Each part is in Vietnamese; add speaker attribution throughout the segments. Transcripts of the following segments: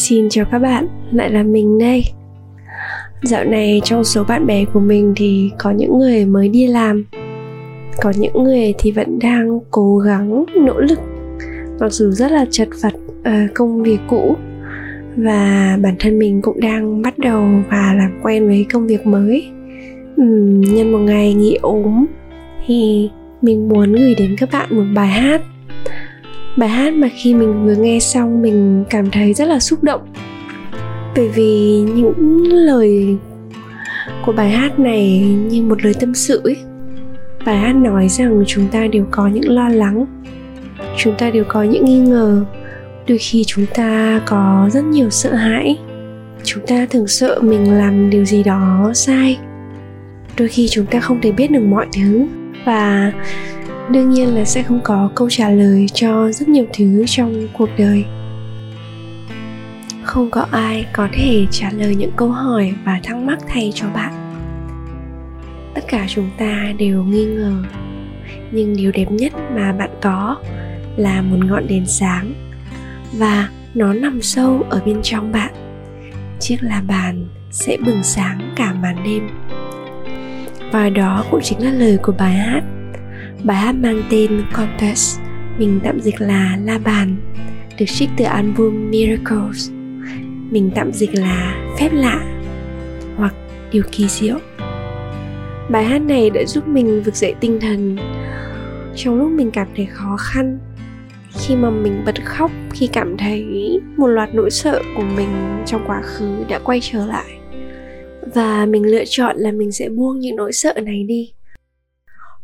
Speaker 1: Xin chào các bạn, lại là mình đây. Dạo này trong số bạn bè của mình thì có những người mới đi làm. Có những người thì vẫn đang cố gắng, nỗ lực. Mặc dù rất là chật vật uh, công việc cũ. Và bản thân mình cũng đang bắt đầu và làm quen với công việc mới. Uhm, Nhân một ngày nghỉ ốm Thì mình muốn gửi đến các bạn một bài hát bài hát mà khi mình vừa nghe xong mình cảm thấy rất là xúc động. Bởi vì những lời của bài hát này như một lời tâm sự ấy bài hát nói rằng chúng ta đều có những lo lắng. Chúng ta đều có những nghi ngờ. Đôi khi chúng ta có rất nhiều sợ hãi. Chúng ta thường sợ mình làm điều gì đó sai. Đôi khi chúng ta không thể biết được mọi thứ. Và đương nhiên là sẽ không có câu trả lời cho rất nhiều thứ trong cuộc đời. Không có ai có thể trả lời những câu hỏi và thắc mắc thay cho bạn. Tất cả chúng ta đều nghi ngờ. Nhưng điều đẹp nhất mà bạn có là một ngọn đèn sáng và nó nằm sâu ở bên trong bạn. Chiếc là bàn sẽ bừng sáng cả màn đêm. Và đó cũng chính là lời của bài hát Bài hát mang tên Compass, mình tạm dịch là La Bàn, được trích từ album Miracles. Mình tạm dịch là phép lạ hoặc điều kỳ diệu. Bài hát này đã giúp mình vực dậy tinh thần trong lúc mình cảm thấy khó khăn khi mà mình bật khóc khi cảm thấy một loạt nỗi sợ của mình trong quá khứ đã quay trở lại và mình lựa chọn là mình sẽ buông những nỗi sợ này đi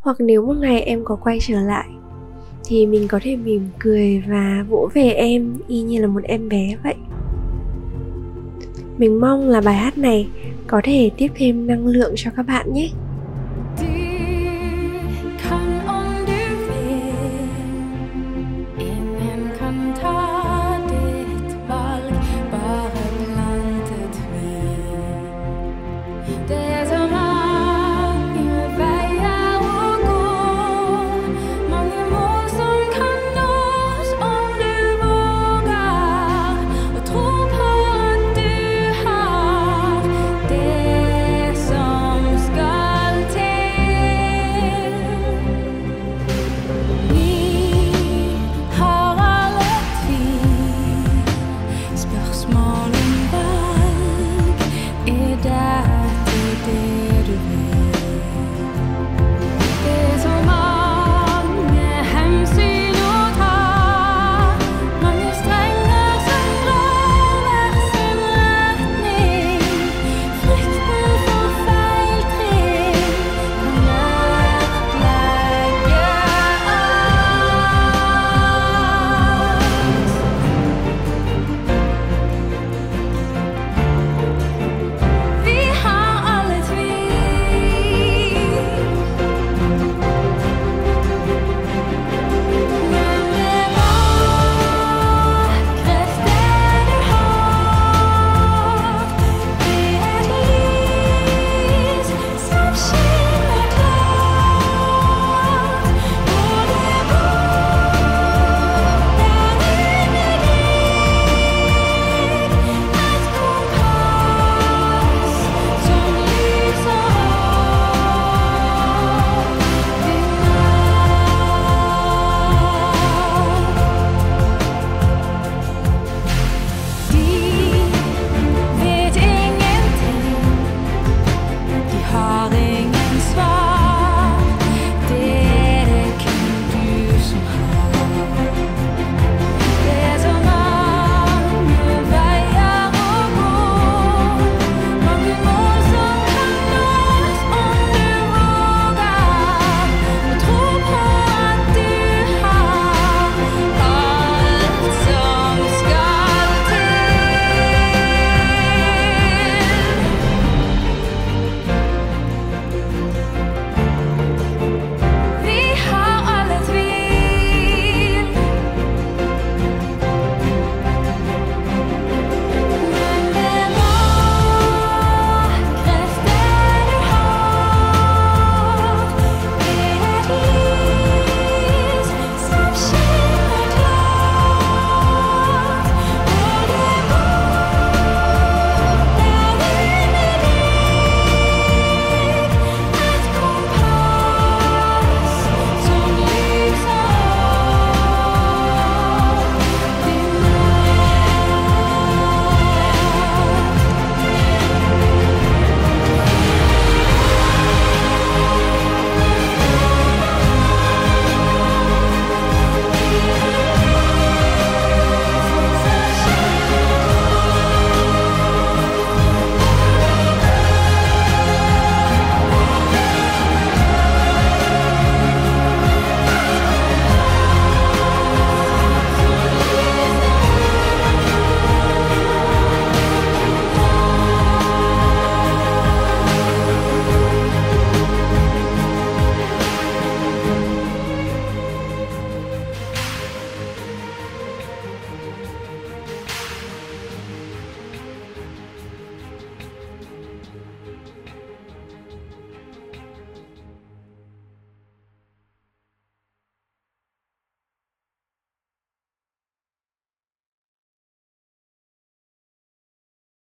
Speaker 1: hoặc nếu một ngày em có quay trở lại, thì mình có thể mỉm cười và vỗ về em, y như là một em bé vậy. Mình mong là bài hát này có thể tiếp thêm năng lượng cho các bạn nhé.